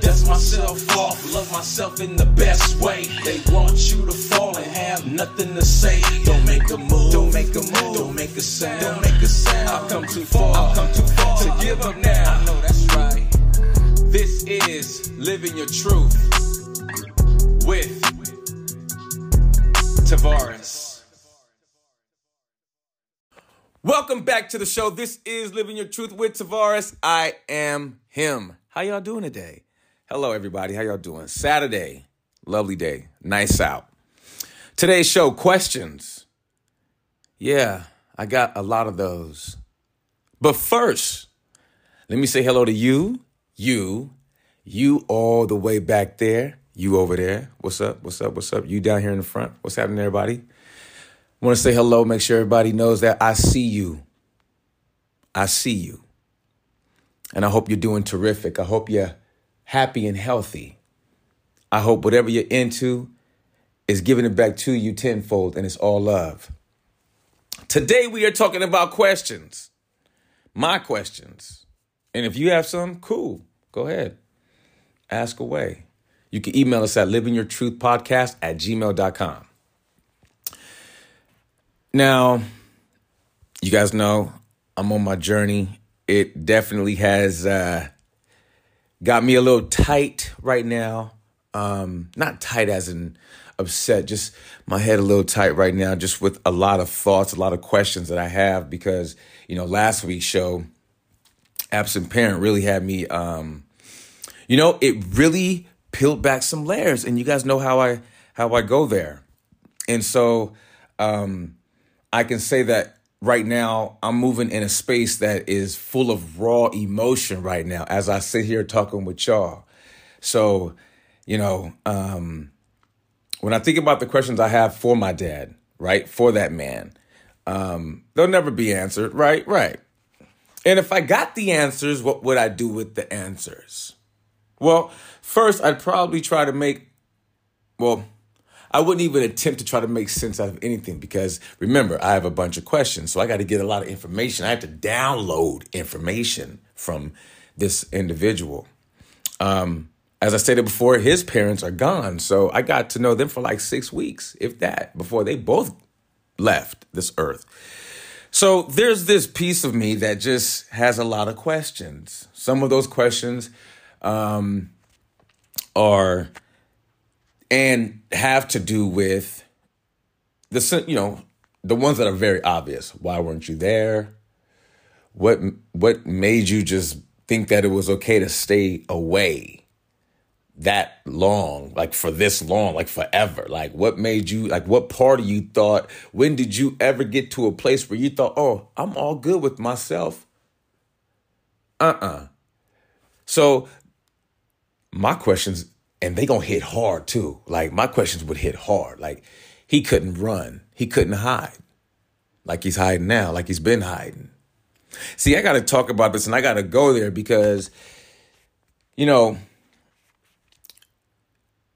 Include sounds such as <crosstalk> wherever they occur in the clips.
Dust myself off, love myself in the best way. They want you to fall and have nothing to say. Don't make a move, don't make a move, don't make a sound, don't make a sound. I've come too far, I've come too far to give up now. I know that's right. This is Living Your Truth with Tavares. Welcome back to the show. This is Living Your Truth with Tavares. I am him. How y'all doing today? Hello, everybody. How y'all doing? Saturday, lovely day, nice out. Today's show questions. Yeah, I got a lot of those. But first, let me say hello to you you, you all the way back there, you over there. What's up? What's up? What's up? You down here in the front. What's happening, everybody? Want to say hello, make sure everybody knows that I see you. I see you. And I hope you're doing terrific. I hope you're happy and healthy. I hope whatever you're into is giving it back to you tenfold and it's all love. Today we are talking about questions. My questions. And if you have some, cool. Go ahead. Ask away. You can email us at livingyourtruthpodcast at gmail.com. Now, you guys know I'm on my journey. It definitely has uh, got me a little tight right now. Um, not tight as in upset, just my head a little tight right now, just with a lot of thoughts, a lot of questions that I have because, you know, last week's show, Absent Parent, really had me, um, you know, it really peeled back some layers. And you guys know how I how I go there. And so um, I can say that right now I'm moving in a space that is full of raw emotion right now as I sit here talking with y'all. So, you know, um, when I think about the questions I have for my dad, right, for that man, um, they'll never be answered, right? Right. And if I got the answers, what would I do with the answers? Well, first, I'd probably try to make, well, I wouldn't even attempt to try to make sense out of anything because remember, I have a bunch of questions. So I got to get a lot of information. I have to download information from this individual. Um, as I stated before, his parents are gone. So I got to know them for like six weeks, if that, before they both left this earth. So there's this piece of me that just has a lot of questions. Some of those questions um, are and have to do with the you know the ones that are very obvious. Why weren't you there? What what made you just think that it was okay to stay away that long, like for this long, like forever? Like what made you like what part of you thought when did you ever get to a place where you thought, "Oh, I'm all good with myself?" Uh-uh. So my questions and they gonna hit hard too. Like my questions would hit hard. Like he couldn't run, he couldn't hide, like he's hiding now, like he's been hiding. See, I got to talk about this, and I got to go there because, you know,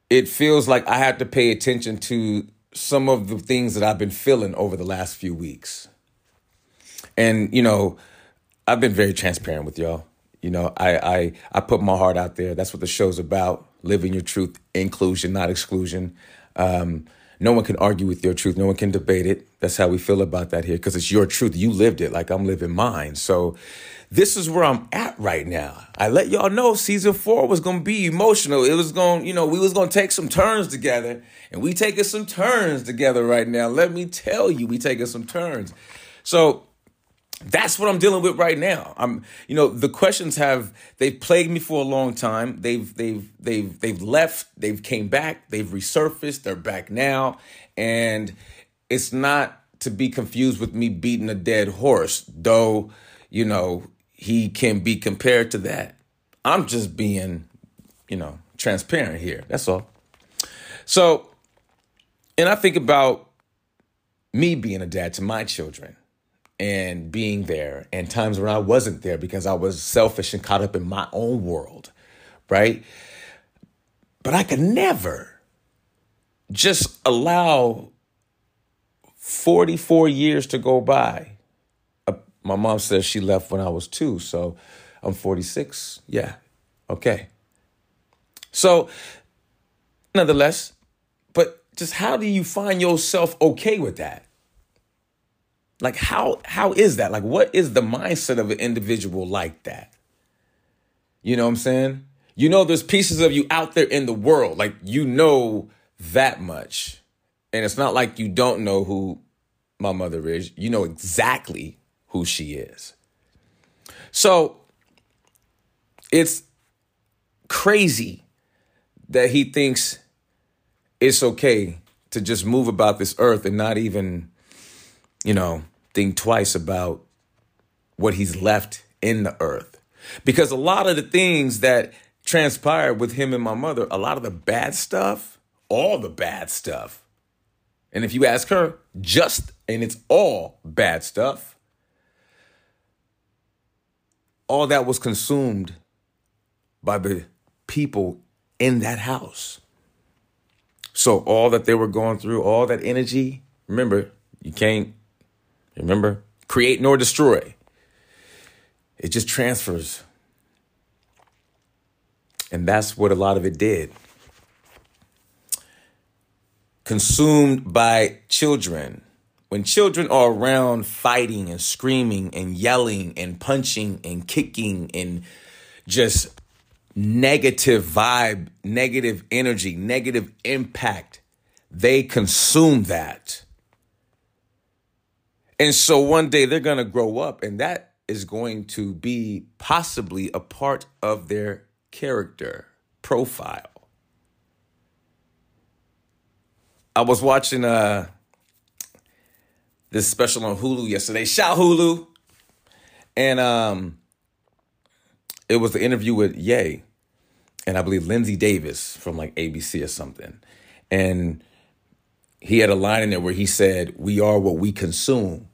it feels like I have to pay attention to some of the things that I've been feeling over the last few weeks. And you know, I've been very transparent with y'all. You know, I I I put my heart out there. That's what the show's about: living your truth, inclusion, not exclusion. Um, no one can argue with your truth. No one can debate it. That's how we feel about that here because it's your truth. You lived it like I'm living mine. So this is where I'm at right now. I let y'all know season four was gonna be emotional. It was going, you know, we was gonna take some turns together, and we taking some turns together right now. Let me tell you, we taking some turns. So that's what I'm dealing with right now. I'm, you know, the questions have they've plagued me for a long time. They've they've they've they've left, they've came back, they've resurfaced, they're back now, and it's not to be confused with me beating a dead horse, though, you know, he can be compared to that. I'm just being, you know, transparent here. That's all. So, and I think about me being a dad to my children and being there and times when I wasn't there because I was selfish and caught up in my own world, right? But I could never just allow 44 years to go by. Uh, my mom says she left when I was two, so I'm 46. Yeah, okay. So, nonetheless, but just how do you find yourself okay with that? Like how how is that? Like what is the mindset of an individual like that? You know what I'm saying? You know there's pieces of you out there in the world. Like you know that much. And it's not like you don't know who my mother is. You know exactly who she is. So it's crazy that he thinks it's okay to just move about this earth and not even, you know, think twice about what he's left in the earth. Because a lot of the things that transpired with him and my mother, a lot of the bad stuff, all the bad stuff. And if you ask her, just, and it's all bad stuff, all that was consumed by the people in that house. So all that they were going through, all that energy, remember, you can't Remember? Create nor destroy. It just transfers. And that's what a lot of it did. Consumed by children. When children are around fighting and screaming and yelling and punching and kicking and just negative vibe, negative energy, negative impact, they consume that. And so one day they're going to grow up, and that is going to be possibly a part of their character profile. I was watching uh this special on Hulu yesterday. Shout Hulu. And um it was the interview with Ye and I believe Linsey Davis from like ABC or something. And he had a line in there where he said, We are what we consume.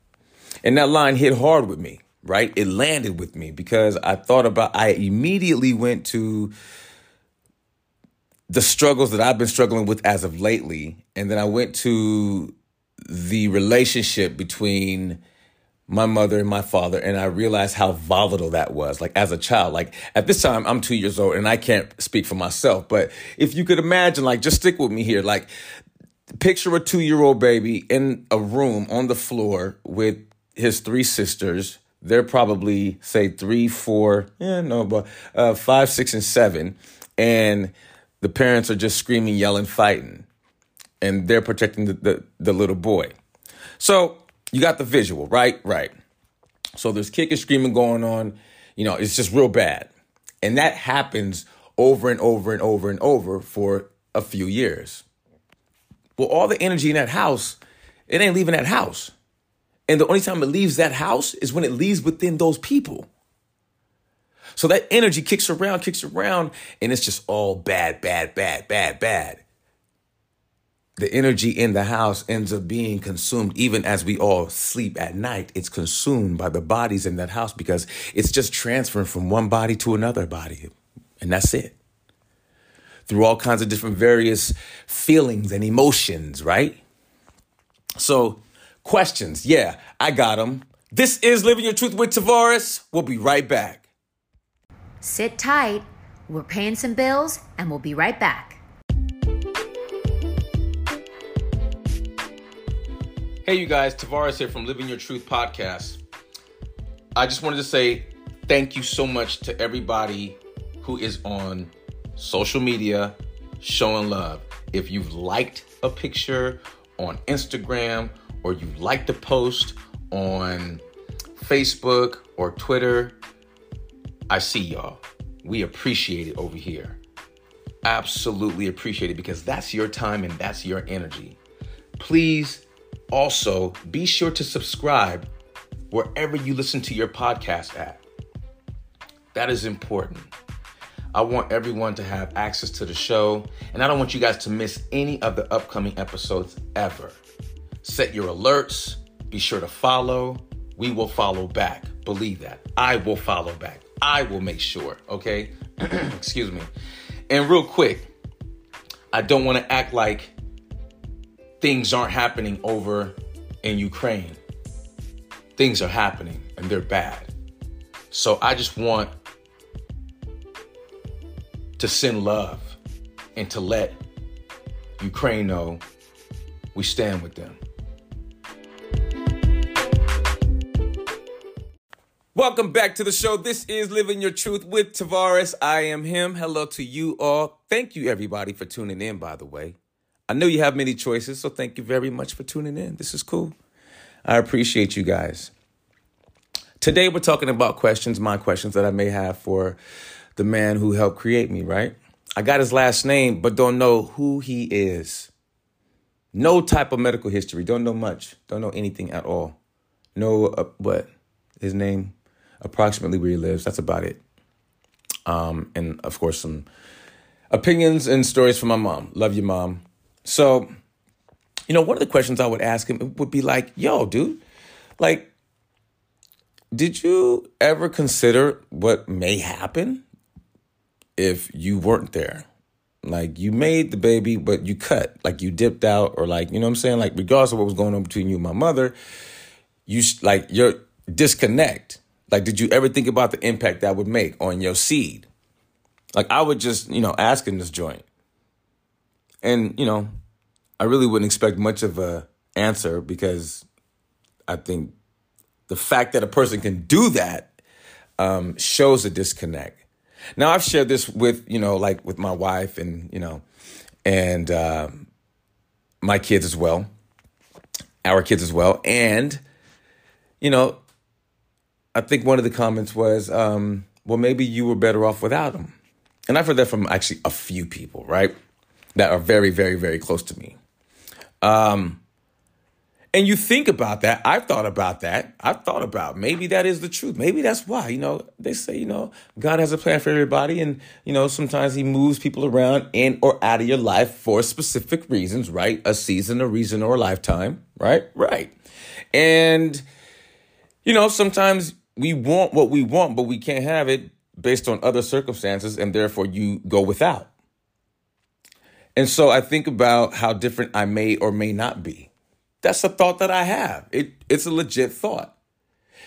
And that line hit hard with me, right? It landed with me because I thought about, I immediately went to the struggles that I've been struggling with as of lately. And then I went to the relationship between my mother and my father and I realized how volatile that was like as a child like at this time I'm 2 years old and I can't speak for myself but if you could imagine like just stick with me here like picture a 2-year-old baby in a room on the floor with his three sisters. They're probably say three, four, yeah, no, but uh, five, six, and seven, and the parents are just screaming, yelling, fighting, and they're protecting the, the, the little boy. So you got the visual, right? Right. So there's kicking, screaming going on. You know, it's just real bad, and that happens over and over and over and over for a few years. Well, all the energy in that house, it ain't leaving that house. And the only time it leaves that house is when it leaves within those people. So that energy kicks around, kicks around, and it's just all bad, bad, bad, bad, bad. The energy in the house ends up being consumed even as we all sleep at night. It's consumed by the bodies in that house because it's just transferring from one body to another body. And that's it. Through all kinds of different various feelings and emotions, right? So Questions. Yeah, I got them. This is Living Your Truth with Tavares. We'll be right back. Sit tight. We're paying some bills and we'll be right back. Hey, you guys, Tavares here from Living Your Truth podcast. I just wanted to say thank you so much to everybody who is on social media showing love. If you've liked a picture on Instagram, or you like the post on Facebook or Twitter, I see y'all. We appreciate it over here. Absolutely appreciate it because that's your time and that's your energy. Please also be sure to subscribe wherever you listen to your podcast at. That is important. I want everyone to have access to the show, and I don't want you guys to miss any of the upcoming episodes ever. Set your alerts, be sure to follow. We will follow back. Believe that. I will follow back. I will make sure, okay? <clears throat> Excuse me. And real quick, I don't want to act like things aren't happening over in Ukraine. Things are happening and they're bad. So I just want to send love and to let Ukraine know we stand with them. Welcome back to the show. This is Living Your Truth with Tavares. I am him. Hello to you all. Thank you, everybody, for tuning in, by the way. I know you have many choices, so thank you very much for tuning in. This is cool. I appreciate you guys. Today, we're talking about questions, my questions that I may have for the man who helped create me, right? I got his last name, but don't know who he is. No type of medical history. Don't know much. Don't know anything at all. No, uh, what? His name, approximately where he lives. That's about it. Um, and of course, some opinions and stories from my mom. Love you, mom. So, you know, one of the questions I would ask him would be like, yo, dude, like, did you ever consider what may happen if you weren't there? Like, you made the baby, but you cut, like, you dipped out, or like, you know what I'm saying? Like, regardless of what was going on between you and my mother, you, like, your disconnect like, did you ever think about the impact that would make on your seed? Like, I would just, you know, ask in this joint. And, you know, I really wouldn't expect much of a answer because I think the fact that a person can do that um, shows a disconnect. Now, I've shared this with, you know, like with my wife and, you know, and uh, my kids as well, our kids as well. And, you know, I think one of the comments was, um, well, maybe you were better off without him. And I've heard that from actually a few people, right? That are very, very, very close to me. Um, and you think about that. I've thought about that. I've thought about maybe that is the truth. Maybe that's why, you know, they say, you know, God has a plan for everybody. And, you know, sometimes he moves people around in or out of your life for specific reasons, right? A season, a reason, or a lifetime, right? Right. And, you know, sometimes we want what we want, but we can't have it based on other circumstances, and therefore you go without. And so I think about how different I may or may not be. That's a thought that I have. It, it's a legit thought.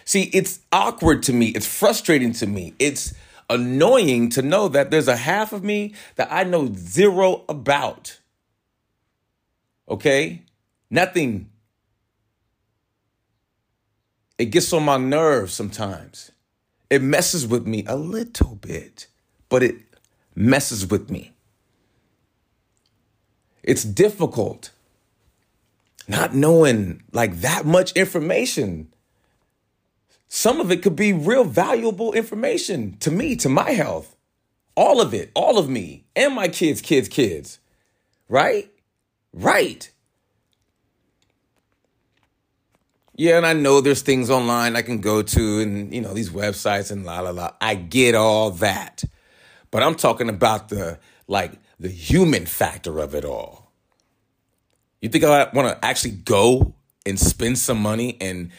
See, it's awkward to me. It's frustrating to me. It's annoying to know that there's a half of me that I know zero about. Okay? Nothing it gets on my nerves sometimes. It messes with me a little bit, but it messes with me. It's difficult not knowing like that much information. Some of it could be real valuable information to me, to my health. All of it, all of me, and my kids' kids' kids. Right? Right. Yeah, and I know there's things online I can go to and, you know, these websites and la la la. I get all that. But I'm talking about the, like, the human factor of it all. You think I want to actually go and spend some money and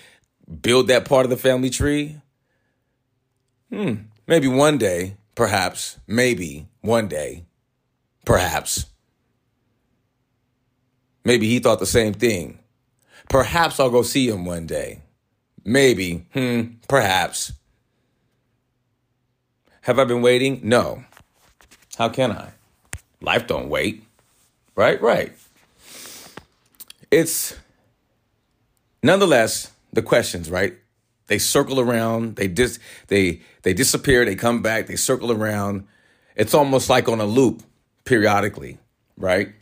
build that part of the family tree? Hmm, maybe one day, perhaps, maybe one day, perhaps. Maybe he thought the same thing. Perhaps I'll go see him one day. Maybe. Hmm. Perhaps. Have I been waiting? No. How can I? Life don't wait. Right? Right. It's nonetheless the questions, right? They circle around, they dis they they disappear, they come back, they circle around. It's almost like on a loop periodically, right?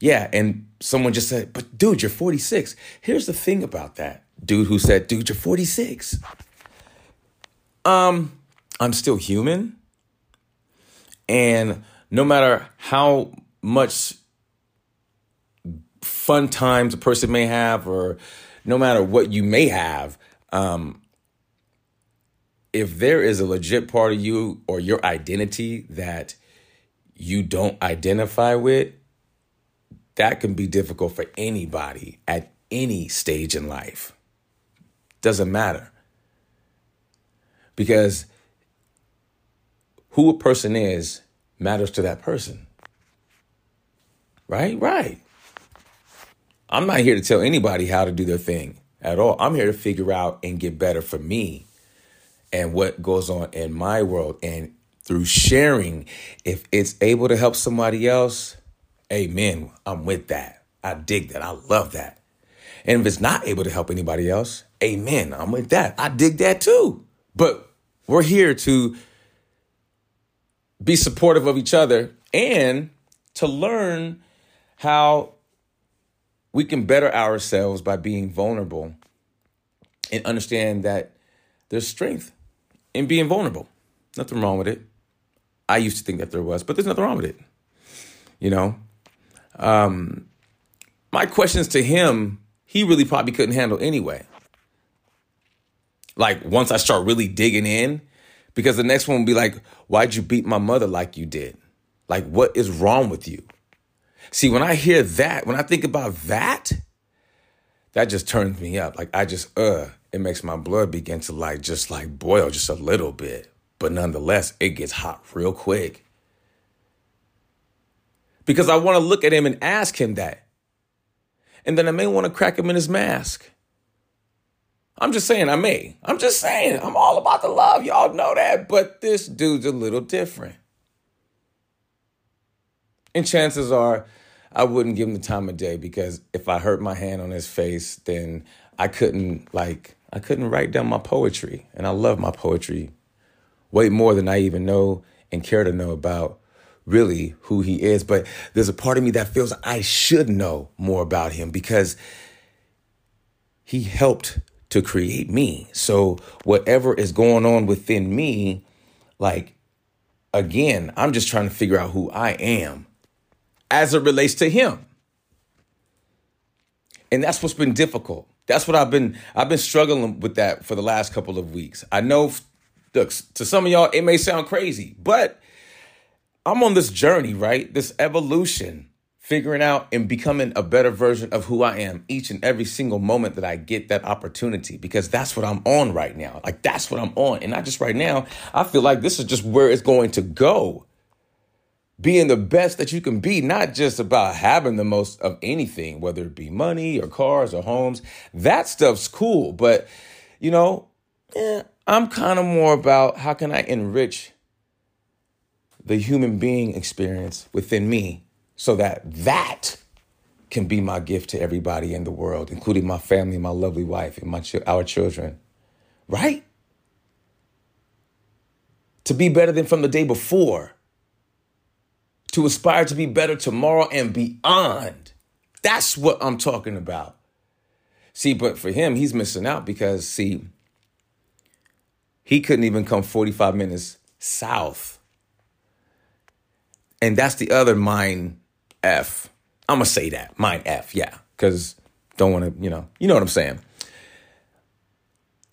Yeah, and someone just said, but dude, you're 46. Here's the thing about that. Dude who said, dude, you're 46. Um, I'm still human. And no matter how much fun times a person may have, or no matter what you may have, um, if there is a legit part of you or your identity that you don't identify with, that can be difficult for anybody at any stage in life. Doesn't matter. Because who a person is matters to that person. Right? Right. I'm not here to tell anybody how to do their thing at all. I'm here to figure out and get better for me and what goes on in my world. And through sharing, if it's able to help somebody else, amen. I'm with that. I dig that. I love that. And if it's not able to help anybody else, amen. I'm with that. I dig that too. But we're here to be supportive of each other and to learn how we can better ourselves by being vulnerable and understand that there's strength in being vulnerable. Nothing wrong with it. I used to think that there was, but there's nothing wrong with it. You know? Um, my questions to him, he really probably couldn't handle anyway. Like once I start really digging in, because the next one will be like, why'd you beat my mother like you did? Like, what is wrong with you? See, when I hear that, when I think about that, that just turns me up. Like I just, uh, it makes my blood begin to like just like boil just a little bit. But nonetheless, it gets hot real quick. Because I want to look at him and ask him that. And then I may want to crack him in his mask. I'm just saying, I may. I'm just saying, I'm all about the love. Y'all know that. But this dude's a little different. And chances are, I wouldn't give him the time of day because if I hurt my hand on his face, then I couldn't like I couldn't write down my poetry. And I love my poetry way more than I even know and care to know about really who he is. But there's a part of me that feels I should know more about him because he helped to create me. So whatever is going on within me, like again, I'm just trying to figure out who I am as it relates to him. And that's what's been difficult. That's what I've been I've been struggling with that for the last couple of weeks. I know look, to some of y'all it may sound crazy, but I'm on this journey, right? This evolution, figuring out and becoming a better version of who I am each and every single moment that I get that opportunity because that's what I'm on right now. Like that's what I'm on. And not just right now, I feel like this is just where it's going to go being the best that you can be, not just about having the most of anything, whether it be money or cars or homes. That stuff's cool, but you know, eh, I'm kind of more about how can I enrich the human being experience within me so that that can be my gift to everybody in the world, including my family, my lovely wife, and my our children. Right? To be better than from the day before to aspire to be better tomorrow and beyond. That's what I'm talking about. See, but for him, he's missing out because, see, he couldn't even come 45 minutes south. And that's the other mind F. I'm to say that. Mind F, yeah. Because don't want to, you know, you know what I'm saying.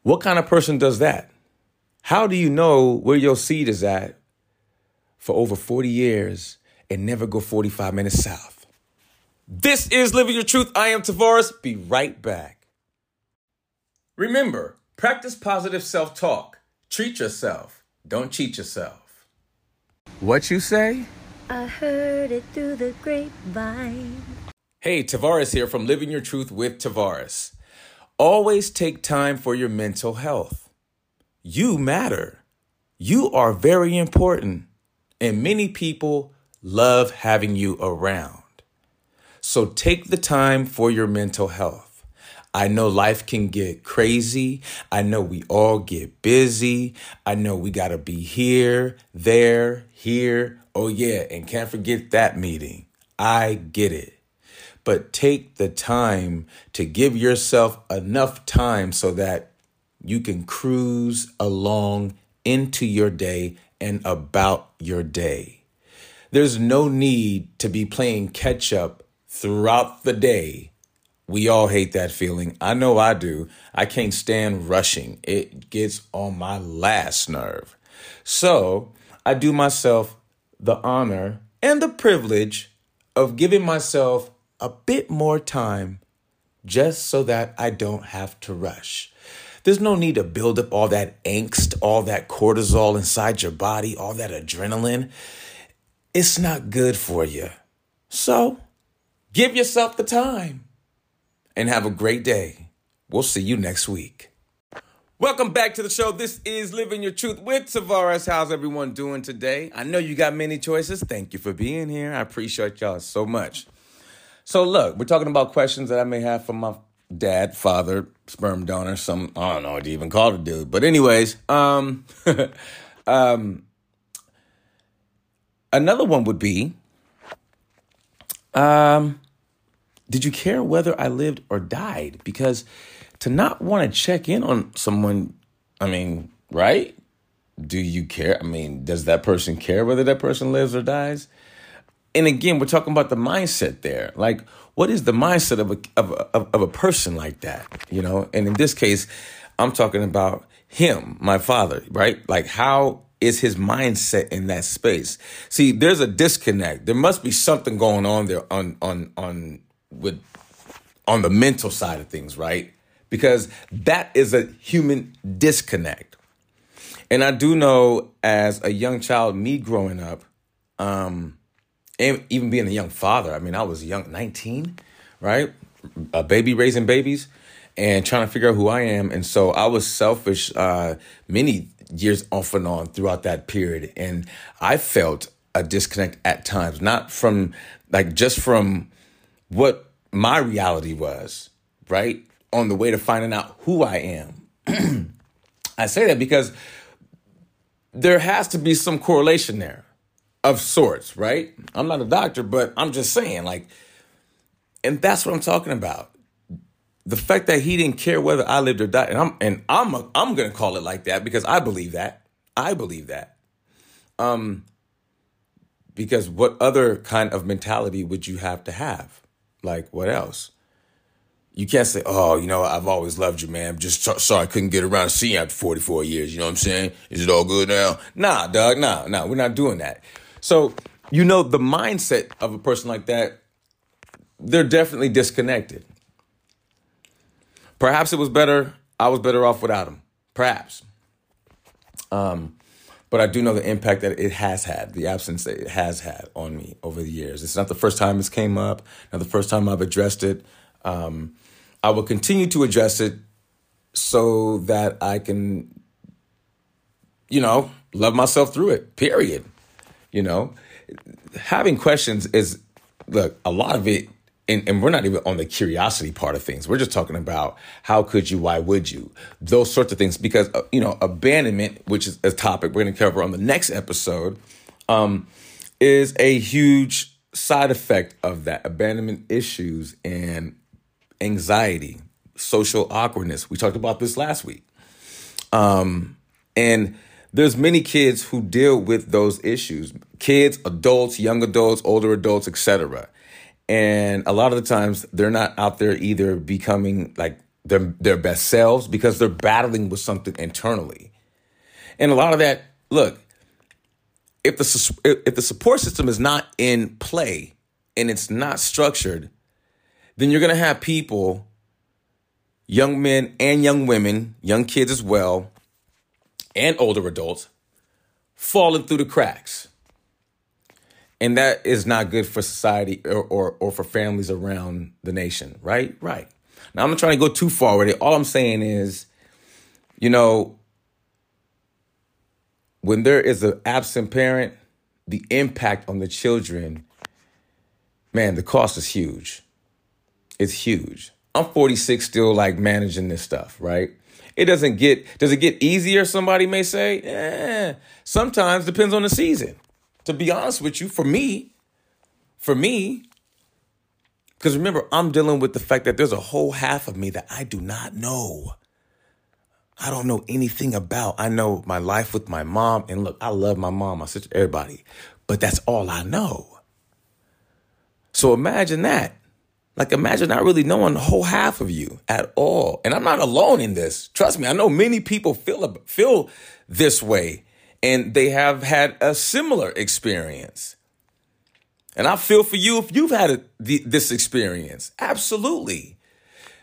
What kind of person does that? How do you know where your seed is at for over 40 years and never go 45 minutes south. This is Living Your Truth. I am Tavares. Be right back. Remember, practice positive self talk. Treat yourself. Don't cheat yourself. What you say? I heard it through the grapevine. Hey, Tavares here from Living Your Truth with Tavares. Always take time for your mental health. You matter. You are very important. And many people love having you around. So take the time for your mental health. I know life can get crazy. I know we all get busy. I know we got to be here, there, here. Oh, yeah. And can't forget that meeting. I get it. But take the time to give yourself enough time so that you can cruise along into your day and about your day. There's no need to be playing catch up throughout the day We all hate that feeling. I know I do. I can't stand rushing. It gets on my last nerve. So I do myself the honor and the privilege of giving myself a bit more time just so that I don't have to rush. There's no need to build up all that angst, all that cortisol inside your body, all that adrenaline. It's not good for you. So give yourself the time and have a great day. We'll see you next week. Welcome back to the show. This is Living Your Truth with Tavares. How's everyone doing today? I know you got many choices. Thank you for being here. I appreciate y'all so much. So, look, we're talking about questions that I may have from my dad, father, sperm donor, some, I don't know what to even call it, dude. But, anyways, um, <laughs> um, another one would be, um, did you care whether I lived or died? Because to not want to check in on someone, I mean, right? Do you care? I mean, does that person care whether that person lives or dies? And again, we're talking about the mindset there. Like, what is the mindset of a of a, of a person like that? You know, and in this case, I'm talking about him, my father, right? Like, how is his mindset in that space? See, there's a disconnect. There must be something going on there on on on with on the mental side of things, right? Because that is a human disconnect. And I do know as a young child, me growing up, um, and even being a young father, I mean, I was young, 19, right? A baby raising babies and trying to figure out who I am. And so I was selfish uh, many years off and on throughout that period. And I felt a disconnect at times, not from like just from what my reality was, right? On the way to finding out who I am. <clears throat> I say that because there has to be some correlation there of sorts, right? I'm not a doctor, but I'm just saying, like, and that's what I'm talking about. The fact that he didn't care whether I lived or died, and I'm and I'm a, I'm gonna call it like that because I believe that. I believe that. Um, because what other kind of mentality would you have to have? Like, what else? You can't say, oh, you know, I've always loved you, man. Just so- sorry I couldn't get around to seeing you after 44 years. You know what I'm saying? Is it all good now? Nah, dog, nah, nah, we're not doing that. So, you know, the mindset of a person like that, they're definitely disconnected. Perhaps it was better, I was better off without him. Perhaps. Um, but I do know the impact that it has had, the absence that it has had on me over the years. It's not the first time this came up, not the first time I've addressed it. Um, I will continue to address it so that I can, you know, love myself through it, period. You know, having questions is, look, a lot of it and, and we're not even on the curiosity part of things. We're just talking about how could you, why would you, those sorts of things. Because uh, you know, abandonment, which is a topic we're going to cover on the next episode, um, is a huge side effect of that abandonment issues and anxiety, social awkwardness. We talked about this last week, um, and there's many kids who deal with those issues kids adults young adults older adults etc and a lot of the times they're not out there either becoming like their their best selves because they're battling with something internally. And a lot of that, look, if the if the support system is not in play and it's not structured, then you're going to have people young men and young women, young kids as well, and older adults falling through the cracks and that is not good for society or, or, or for families around the nation, right? Right. Now I'm not trying to go too far with it. All I'm saying is, you know, when there is an absent parent, the impact on the children, man, the cost is huge. It's huge. I'm 46 still like managing this stuff, right? It doesn't get does it get easier somebody may say? Eh, sometimes depends on the season to be honest with you, for me, for me, because remember, I'm dealing with the fact that there's a whole half of me that I do not know. I don't know anything about. I know my life with my mom. And look, I love my mom, my sister, everybody. But that's all I know. So imagine that. Like, imagine not really knowing the whole half of you at all. And I'm not alone in this. Trust me, I know many people feel, feel this way and they have had a similar experience. And I feel for you if you've had a, the, this experience. Absolutely.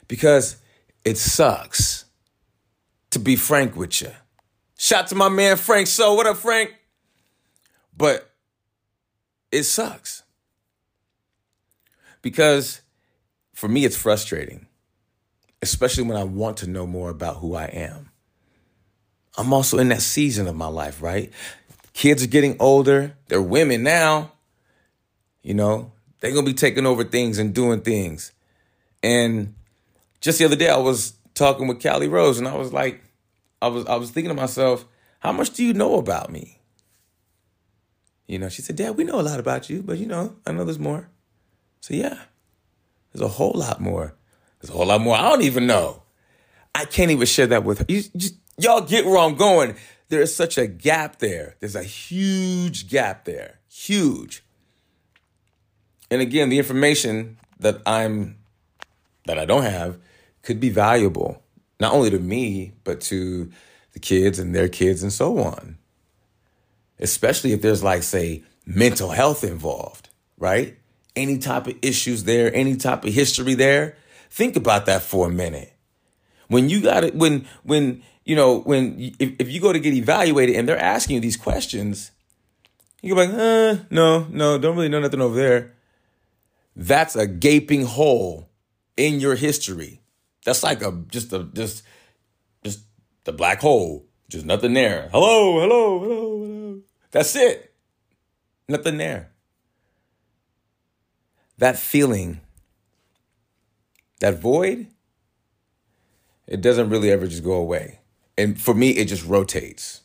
Because it sucks, to be frank with you. Shout to my man Frank So. What up, Frank? But it sucks. Because for me, it's frustrating, especially when I want to know more about who I am. I'm also in that season of my life, right? Kids are getting older. They're women now. You know, they're going to be taking over things and doing things. And just the other day, I was talking with Callie Rose, and I was like, I was I was thinking to myself, how much do you know about me? You know, she said, Dad, we know a lot about you, but you know, I know there's more. So yeah, there's a whole lot more. There's a whole lot more I don't even know. I can't even share that with her. You, just, y'all get where I'm going. There is such a gap there. There's a huge gap there. Huge. And again, the information that I'm that I don't have could be valuable, not only to me, but to the kids and their kids and so on. Especially if there's like, say, mental health involved, right? Any type of issues there, any type of history there. Think about that for a minute. When you got it, when, when, you know, when, if, if you go to get evaluated and they're asking you these questions, you go like, uh, no, no, don't really know nothing over there. That's a gaping hole in your history. That's like a just a just just the black hole. Just nothing there. Hello, hello, hello, hello. That's it. Nothing there. That feeling, that void, it doesn't really ever just go away. And for me, it just rotates.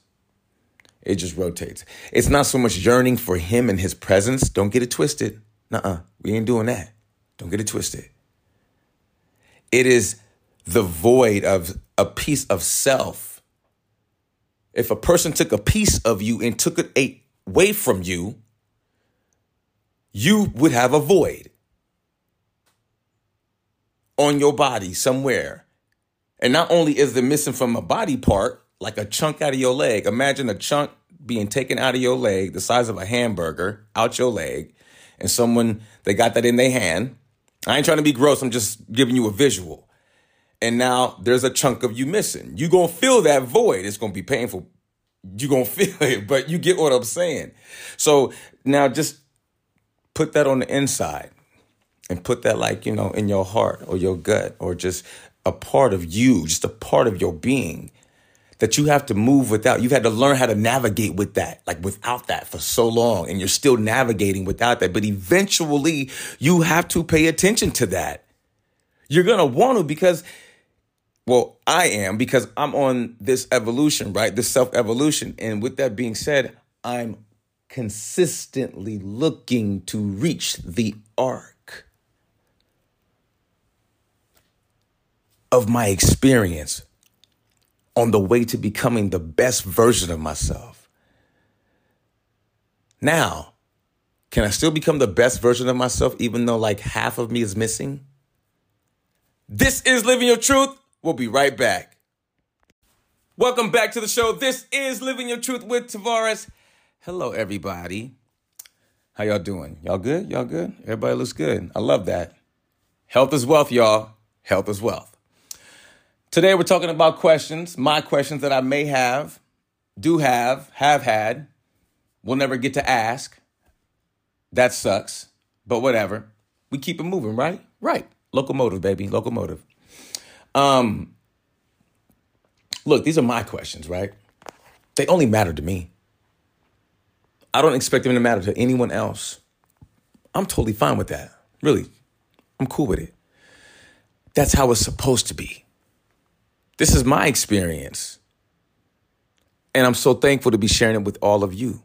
It just rotates. It's not so much yearning for him and his presence. Don't get it twisted. Nuh-uh. We ain't doing that. Don't get it twisted. It is the void of a piece of self. If a person took a piece of you and took it away from you, you would have a void on your body somewhere. And not only is it missing from a body part, like a chunk out of your leg, imagine a chunk being taken out of your leg, the size of a hamburger, out your leg, and someone, they got that in their hand. I ain't trying to be gross, I'm just giving you a visual. And now there's a chunk of you missing. You're to feel that void. It's to be painful. You're to <laughs> feel it, but you get what I'm saying. So now just put that on the inside and put that like, you know, in your heart or your gut or just a part of you, just a part of your being that you have to move without. You've had to learn how to navigate with that, like without that for so long, and you're still navigating without that. But eventually, you have to pay attention to that. You're gonna want to because, well, I am because I'm on this evolution, right? This self evolution. And with that being said, I'm consistently looking to reach the arc of my experience on the way to becoming the best version of myself. Now, can I still become the best version of myself even though like half of me is missing? This is Living Your Truth. We'll be right back. Welcome back to the show. This is Living Your Truth with Tavares. Hello, everybody. How y'all doing? Y'all good? Y'all good? Everybody looks good. I love that. Health is wealth, y'all. Health is wealth. Today we're talking about questions, my questions that I may have, do have, have had, will never get to ask. That sucks, but whatever. We keep it moving, right? Right. Locomotive, baby, locomotive. Um, look, these are my questions, right? They only matter to me. I don't expect them to matter to anyone else. I'm totally fine with that. Really. I'm cool with it. That's how it's supposed to be. This is my experience. And I'm so thankful to be sharing it with all of you.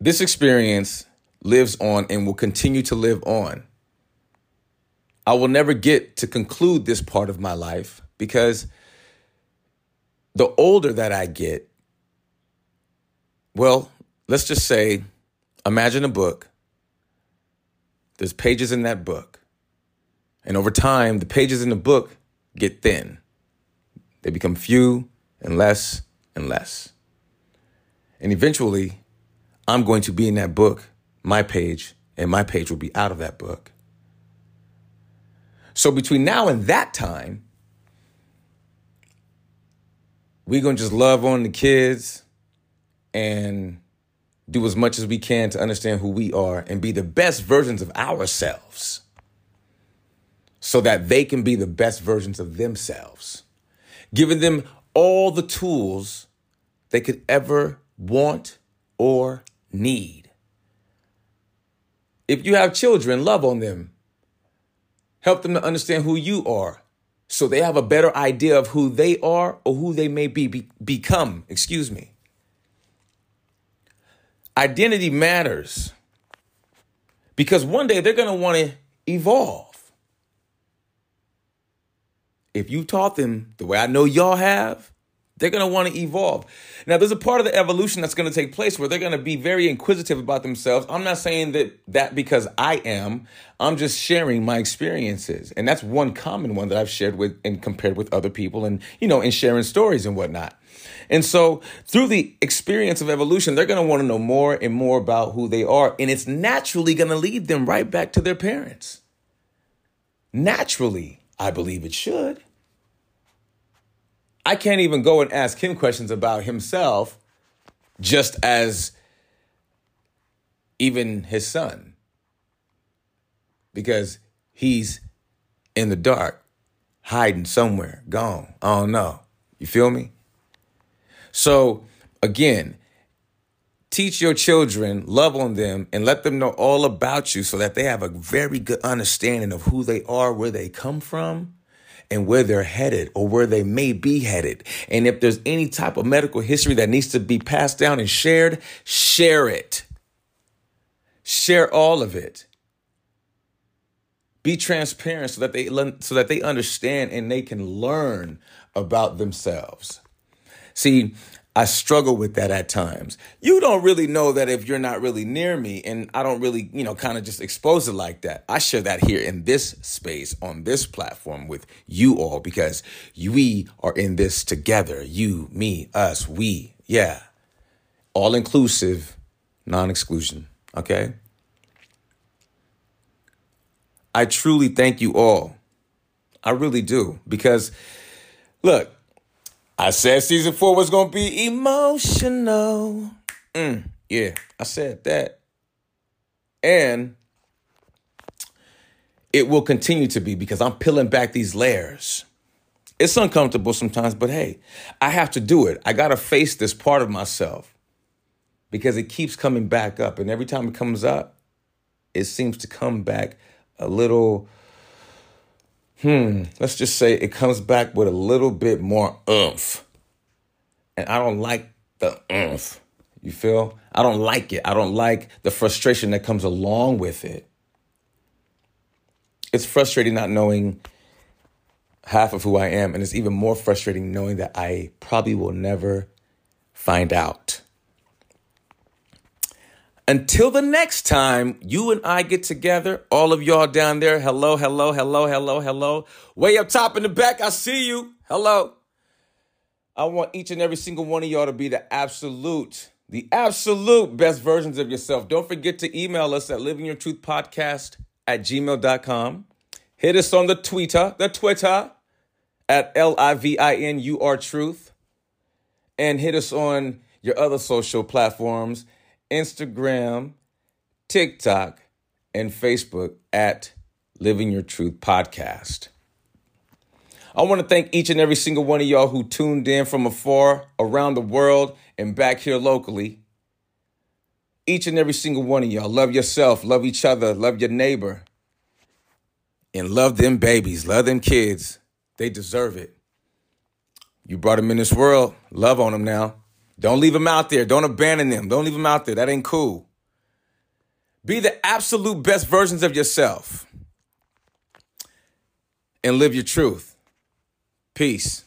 This experience lives on and will continue to live on. I will never get to conclude this part of my life because the older that I get, well, let's just say, imagine a book. there's pages in that book. And over time, the pages in the book get thin. They become few and less and less. And eventually, I'm going to be in that book, my page, and my page will be out of that book. So between now and that time, we're going to just love on the kids and do as much as we can to understand who we are and be the best versions of ourselves so that they can be the best versions of themselves, giving them all the tools they could ever want or need. If you have children, love on them. Help them to understand who you are so they have a better idea of who they are or who they may be, be become, excuse me. Identity matters because one day they're going to want to evolve. If you taught them the way I know y'all have, they're going to want to evolve. Now, there's a part of the evolution that's going to take place where they're going to be very inquisitive about themselves. I'm not saying that that because I am. I'm just sharing my experiences, and that's one common one that I've shared with and compared with other people, and you know, in sharing stories and whatnot. And so, through the experience of evolution, they're going to want to know more and more about who they are, and it's naturally going to lead them right back to their parents. Naturally, I believe it should. I can't even go and ask him questions about himself just as even his son because he's in the dark, hiding somewhere, gone. I don't know. You feel me? So, again, teach your children, love on them, and let them know all about you so that they have a very good understanding of who they are, where they come from, and where they're headed or where they may be headed. And if there's any type of medical history that needs to be passed down and shared, share it. Share all of it. Be transparent so that they so that they understand and they can learn about themselves. See, I struggle with that at times. You don't really know that if you're not really near me and I don't really, you know, kind of just expose it like that. I share that here in this space on this platform with you all because we are in this together. You, me, us, we. Yeah. All inclusive, non exclusion. Okay. I truly thank you all. I really do because look, I said season four was gonna be emotional. Mm, yeah, I said that. And it will continue to be because I'm peeling back these layers. It's uncomfortable sometimes, but hey, I have to do it. I gotta face this part of myself because it keeps coming back up. And every time it comes up, it seems to come back a little hmm, let's just say it comes back with a little bit more oomph. And I don't like the oomph. You feel? I don't like it. I don't like the frustration that comes along with it. It's frustrating not knowing half of who I am. And it's even more frustrating knowing that I probably will never find out. Until the next time you and I get together, all of y'all down there, hello, hello, hello, hello, hello. Way up top in the back, I see you. Hello. I want each and every single one of y'all to be the absolute, the absolute best versions of yourself. Don't forget to email us at livingyourtruthpodcast at gmail.com. Hit us on the Twitter, the Twitter at L I V I N U R Truth. And hit us on your other social platforms Instagram, TikTok, and Facebook at Living Your Truth Podcast. I want to thank each and every single one of y'all who tuned in from afar, around the world, and back here locally. Each and every single one of y'all. Love yourself, love each other, love your neighbor, and love them babies, love them kids. They deserve it. You brought them in this world, love on them now. Don't leave them out there. Don't abandon them. Don't leave them out there. That ain't cool. Be the absolute best versions of yourself and live your truth. Peace.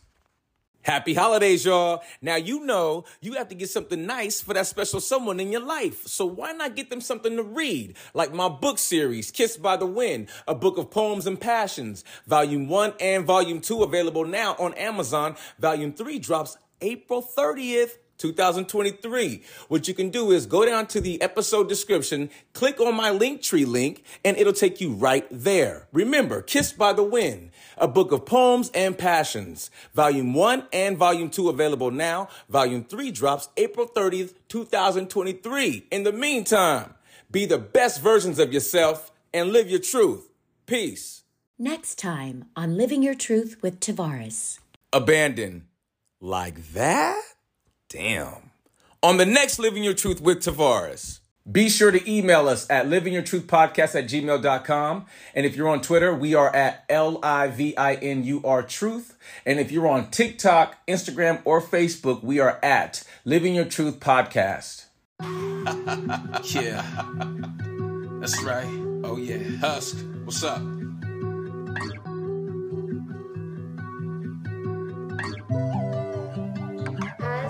Happy holidays, y'all. Now, you know you have to get something nice for that special someone in your life. So why not get them something to read? Like my book series, Kissed by the Wind, a book of poems and passions. Volume 1 and Volume 2 available now on Amazon. Volume 3 drops April 30th. 2023. What you can do is go down to the episode description, click on my Linktree link, and it'll take you right there. Remember, Kissed by the Wind, a book of poems and passions. Volume 1 and Volume 2 available now. Volume 3 drops April 30th, 2023. In the meantime, be the best versions of yourself and live your truth. Peace. Next time on Living Your Truth with Tavares. Abandon. Like that? Damn. On the next Living Your Truth with Tavares. Be sure to email us at livingyourtruthpodcast at gmail.com. And if you're on Twitter, we are at L-I-V-I-N-U-R Truth. And if you're on TikTok, Instagram, or Facebook, we are at Living Your Truth Podcast. <laughs> Yeah. That's right. Oh, yeah. Husk, what's up?